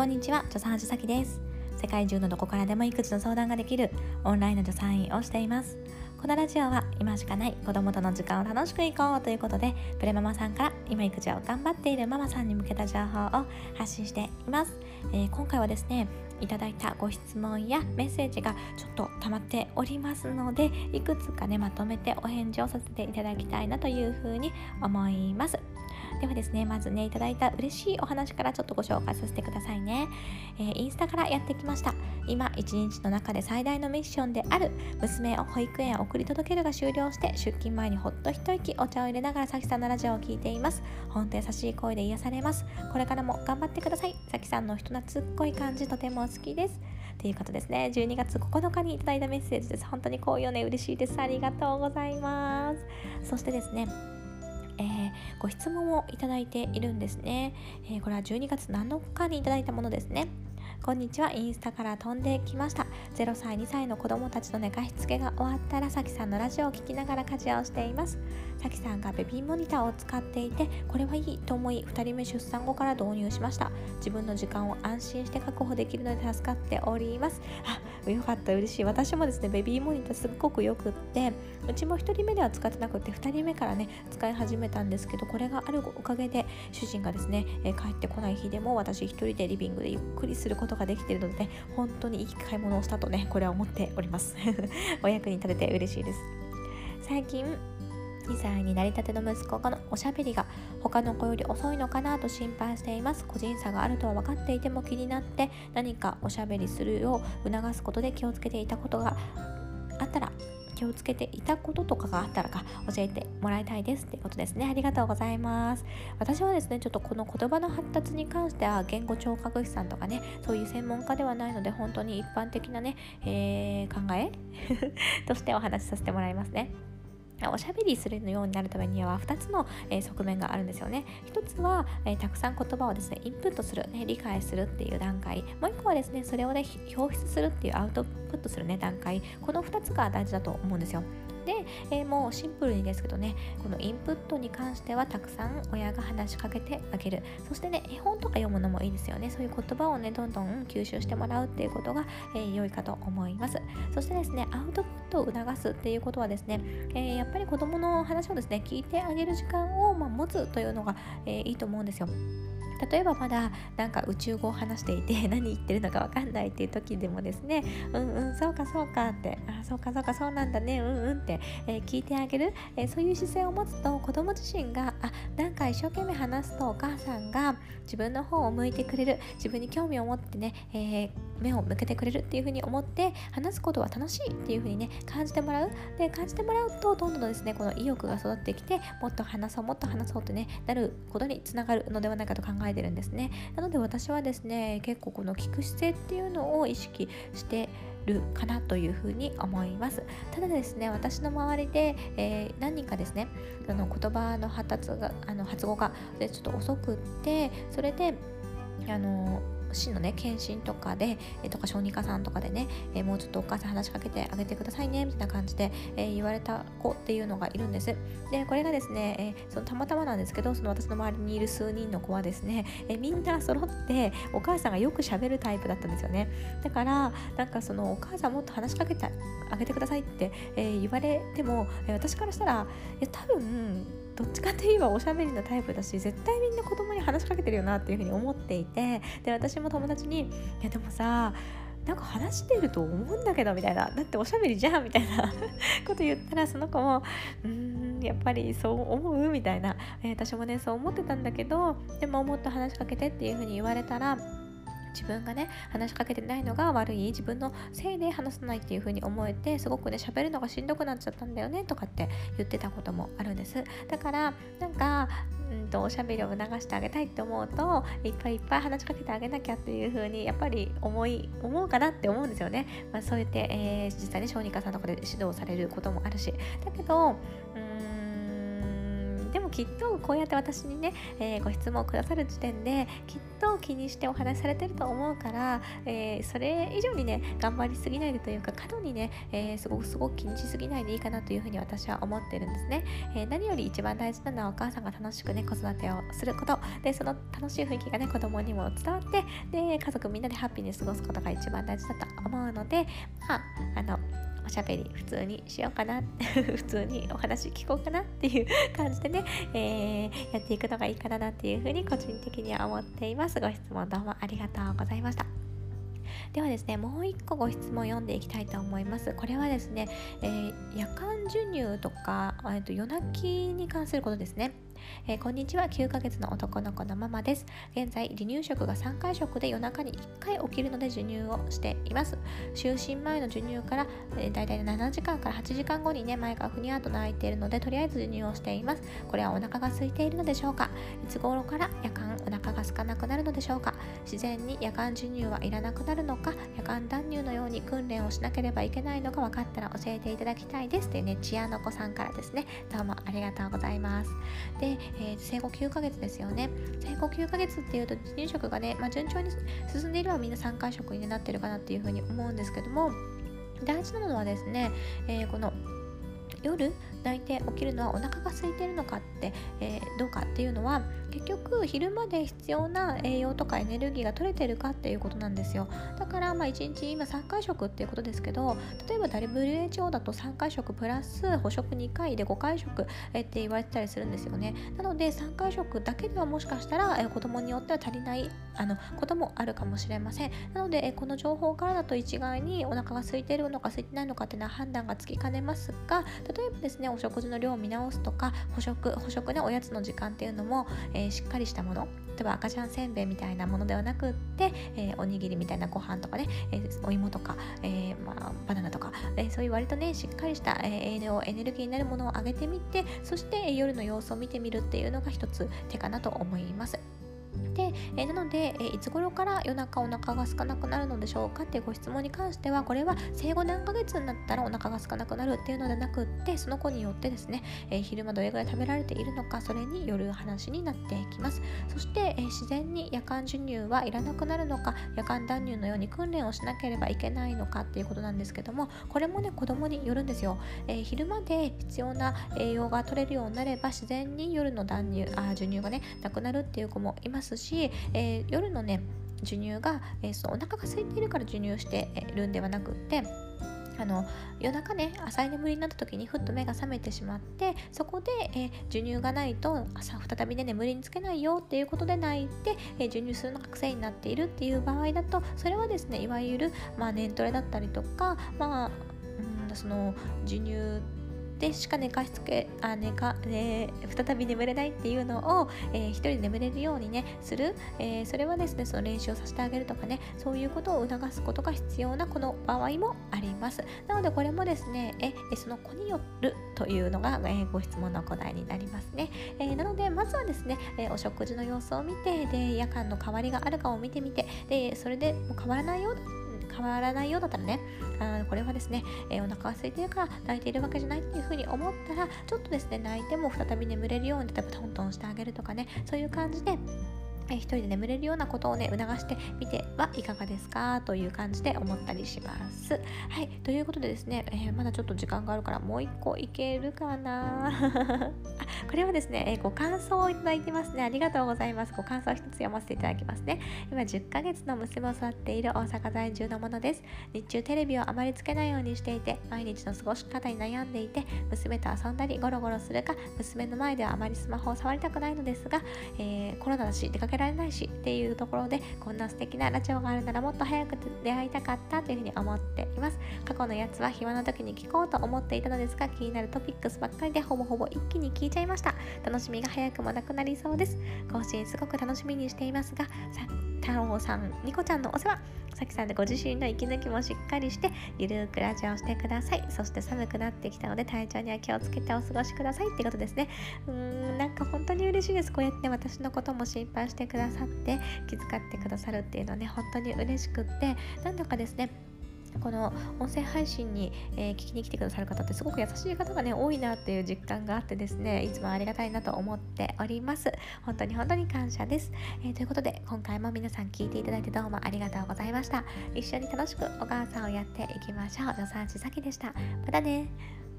こんにちは助産師さきです。世界中のどこからでも育児の相談ができるオンラインの助産院をしています。このラジオは今しかない子供との時間を楽しくいこうということでプレママさんから今育児を頑張っているママさんに向けた情報を発信しています、えー、今回はですねいただいたご質問やメッセージがちょっと溜まっておりますのでいくつかねまとめてお返事をさせていただきたいなというふうに思います。ではですねまずねいただいた嬉しいお話からちょっとご紹介させてくださいね、えー、インスタからやってきました。今一日の中で最大のミッションである娘を保育園送り届けるが終了して出勤前にほっと一息お茶を入れながらさきさんのラジオを聴いています。本当優しい声で癒されます。これからも頑張ってください。さきさんの人懐っこい感じとても好きです。ということですね。12月9日にいただいたメッセージです。本当にこういうね。嬉しいです。ありがとうございます。そしてですねえー、ご質問をいただいているんですね、えー、これは12月7日にいただいたものですね。こんにちは。インスタから飛んできました。0歳2歳の子供たちの寝かしつけが終わったらさきさんのラジオを聞きながら家事をしています。さきさんがベビーモニターを使っていてこれはいいと思い2人目出産後から導入しました自分の時間を安心して確保できるので助かっておりますあよかった嬉しい私もですねベビーモニターすっごくよくってうちも1人目では使ってなくて2人目からね使い始めたんですけどこれがあるおかげで主人がですね、え帰ってこない日でも私1人でリビングでゆっくりすることができているので、本当にいい買い物をしたとね、これは思っております。お役に立てて嬉しいです。最近、2歳になりたての息子がのおしゃべりが他の子より遅いのかなと心配しています。個人差があるとは分かっていても気になって何かおしゃべりするよう促すことで気をつけていたことがあったら気をつけていたこととかがあったらか教えてもらいたいですっていうことですね。ありがとうございます。私はですねちょっとこの言葉の発達に関しては言語聴覚士さんとかねそういう専門家ではないので本当に一般的なね、えー、考え？としてお話しさせてもらいますね。おしゃべりするようになるためには2つの、え、側面があるんですよね。1つは、えー、たくさん言葉をですね、インプットする、ね、理解するっていう段階。もう1個はですね、それをね、表出するっていうアウトプットするね、段階。この2つが大事だと思うんですよ。で、えー、もうシンプルにですけどねこのインプットに関してはたくさん親が話しかけてあげる。そしてね絵本とか読むのもいいですよね。そういう言葉をねどんどん吸収してもらうっていうことが、えー、良いかと思います。そしてですねアウトプットを促すっていうことはですね、えー、やっぱり子供の話をですね聞いてあげる時間を、まあ、持つというのが、えいいと思うんですよ。例えばまだなんか宇宙語を話していて 何言ってるのか分かんないっていう時でもですねうんうんそうかそうかってあそうかそうかそうなんだねうんうんって、えー、聞いてあげる、えー、そういう姿勢を持つと子ども自身があなんか一生懸命話すとお母さんが自分の方を向いてくれる。自分に興味を持ってね、えー、目を向けてくれるっていう風に思って話すことは楽しいっていう風にね感じてもらう。で感じてもらうとどんどんですねこの意欲が育ってきてもっと話そうもっと話そうってねなることにつながるのではないかと考えてるんですね。なので私はですね結構この聞く姿勢っていうのを意識してるかなというふうに思います。ただですね私の周りで、えー、何人かですねその言葉の発達があの発語がちょっと遅くってそれであの市のね検診とかで、えとか小児科さんとかでね、えもうちょっとお母さん話しかけてあげてくださいねみたいな感じで、え言われた子っていうのがいるんです。でこれがですね、えそのたまたまなんですけどその私の周りにいる数人の子はですね、えみんな揃ってお母さんがよくしゃべるタイプだったんですよね。だからなんかそのお母さんもっと話しかけてあげてくださいって、え言われても、え私からしたらいや多分どっちかといえばおしゃべりのタイプだし絶対みんな子供に話しかけてるよなっていうふうに思っていてで私も友達に「いやでもさなんか話してると思うんだけどみたいなだっておしゃべりじゃんみたいな こと言ったらその子もうんやっぱりそう思うみたいな、えー、私もねそう思ってたんだけどでももっと話しかけてっていうふうに言われたら自分がね話しかけてないのが悪い自分のせいで話さないっていう風に思えてすごくね喋るのがしんどくなっちゃったんだよねとかって言ってたこともあるんです。だからなんかうんとおしゃべりを促してあげたいって思うといっぱいいっぱい話しかけてあげなきゃっていう風にやっぱり思い思うかなって思うんですよね、まあ、そうやって、えー、実際に小児科さんとかで指導されることもあるし。だけどうんきっとこうやって私にね、えー、ご質問をくださる時点できっと気にしてお話しされてると思うから、えー、それ以上にね頑張りすぎないでというか過度にね、えー、すごくすごく気にしすぎないでいいかなというふうに私は思ってるんですね、え何より一番大事なのはお母さんが楽しくね子育てをすること。でその楽しい雰囲気がね子供にも伝わってで家族みんなでハッピーに過ごすことが一番大事だと思うのでまああのおしゃべり普通にしようかな。普通にお話聞こうかなっていう感じでね、えー、やっていくのがいいかなっていうふうに個人的には思っています。ご質問どうもありがとうございました。ではですねもう一個ご質問読んでいきたいと思います。これはですね、えー、夜間授乳とか、えー、と夜泣きに関することですね。えー、こんにちは。9ヶ月の男の子のママです。現在離乳食が3回食で夜中に1回起きるので授乳をしています。就寝前の授乳から、えー、大体7時間から8時間後にね前がふにゃっと泣いているのでとりあえず授乳をしています。これはお腹が空いているのでしょうか？いつ頃から夜間お腹が空かなくなるのでしょうか？自然に夜間授乳はいらなくなるのか？夜間断乳のように訓練をしなければいけないのか分かったら教えていただきたいです。ってねチアの子さんからですね。どうもありがとうございます。でえー、生後9ヶ月ですよね。生後9ヶ月っていうと離乳食がね、まあ、順調に進んでいればみんな3回食になってるかなっていうふうに思うんですけども大事なのはですね、えー、この夜泣いて起きるのはお腹が空いてるのかって、えー、どうかっていうのは結局昼まで必要な栄養とかエネルギーが取れてるかっていうことなんですよ。だからまあ1日今3回食っていうことですけど例えば WHO だと3回食プラス補食2回で5回食えって言われてたりするんですよね。なので3回食だけではもしかしたら、え子供によっては足りないあのこともあるかもしれません。なので、えこの情報からだと一概にお腹が空いているのか空いてないのかっていうのは判断がつきかねますが例えばですねお食事の量を見直すとか補食補食ねおやつの時間っていうのも、えー、しっかりしたもの例えば赤ちゃんせんべいみたいなものではなくって、えー、おにぎりみたいなご飯とかね、えー、お芋とか、えまあ、バナナとか、えそういう割とねしっかりした、え栄養エネルギーになるものをあげてみてそして、夜の様子を見てみるっていうのが一つ手かなと思います。え、なので、え、いつ頃から夜中お腹が空かなくなるのでしょうかっていうご質問に関してはこれは生後何ヶ月になったらお腹が空かなくなるっていうのではなくってその子によってですね、え、昼間どれぐらい食べられているのかそれによる話になっていきます。そして、え自然に夜間授乳はいらなくなるのか夜間断乳のように訓練をしなければいけないのかっていうことなんですけどもこれもね子供によるんですよ、え昼間で必要な栄養が取れるようになれば自然に夜の断乳あ授乳がねなくなるっていう子もいますし、えー、夜のね授乳が、えー、そのお腹が空いているから授乳してるんではなくってあの夜中ね浅い眠りになった時にふっと目が覚めてしまってそこで、えー、授乳がないと朝再びね眠りにつけないよっていうことで泣いて、えー、授乳するのが癖になっているっていう場合だとそれはですねいわゆる、まあ、年トレだったりとかまあうんその授乳でしか寝かしつけあ寝か、ね、再び眠れないっていうのを、えー、一人で眠れるようにねする、えー、それはですねその練習をさせてあげるとかねそういうことを促すことが必要なこの場合もあります。なのでこれもですねえその子によるというのが、え、ご質問の答えになりますね、え、なのでまずはですね、えお食事の様子を見てで夜間の変わりがあるかを見てみてでそれでも変わらないようだ変わらないようだったらね。あこれはですね、えー、お腹が空いてるから泣いているわけじゃないっていうふうに思ったらちょっとですね泣いても再び眠れるように例えばトントンしてあげるとかねそういう感じでえ一人で眠れるようなことをね促してみてはいかがですかという感じで思ったりします。はいということでですね、えー、まだちょっと時間があるからもう一個いけるかな。これはですね、えー、ご感想をいただいてますね。ありがとうございます。ご感想を一つ読ませていただきますね。今10ヶ月の娘を育っている大阪在住のものです。日中テレビをあまりつけないようにしていて毎日の過ごし方に悩んでいて娘と遊んだりゴロゴロするか娘の前ではあまりスマホを触りたくないのですが、えー、コロナだし出かけられないしっていうところでこんな素敵なラジオがあるならもっと早く出会いたかったというふうに思っています。過去のやつは暇な時に聞こうと思っていたのですが気になるトピックスばっかりでほぼほぼ一気に聞いちゃいました。楽しみが早くもなくなりそうです。更新すごく楽しみにしていますが太郎さん、ニコちゃんのお世話。さきさんでご自身の息抜きもしっかりしてゆるくラジオをしてください。そして寒くなってきたので体調には気をつけてお過ごしくださいってことですね。うーんなんか本当に嬉しいです。こうやって私のことも心配してくださって気遣ってくださるっていうのはね本当に嬉しくってなんだかですねこの音声配信に、えー、聞きに来てくださる方ってすごく優しい方がね多いなっていう実感があってですねいつもありがたいなと思っております。本当に本当に感謝です、えー、ということで今回も皆さん聞いていただいてどうもありがとうございました。一緒に楽しくお母さんをやっていきましょう。助産師さきでした。またね。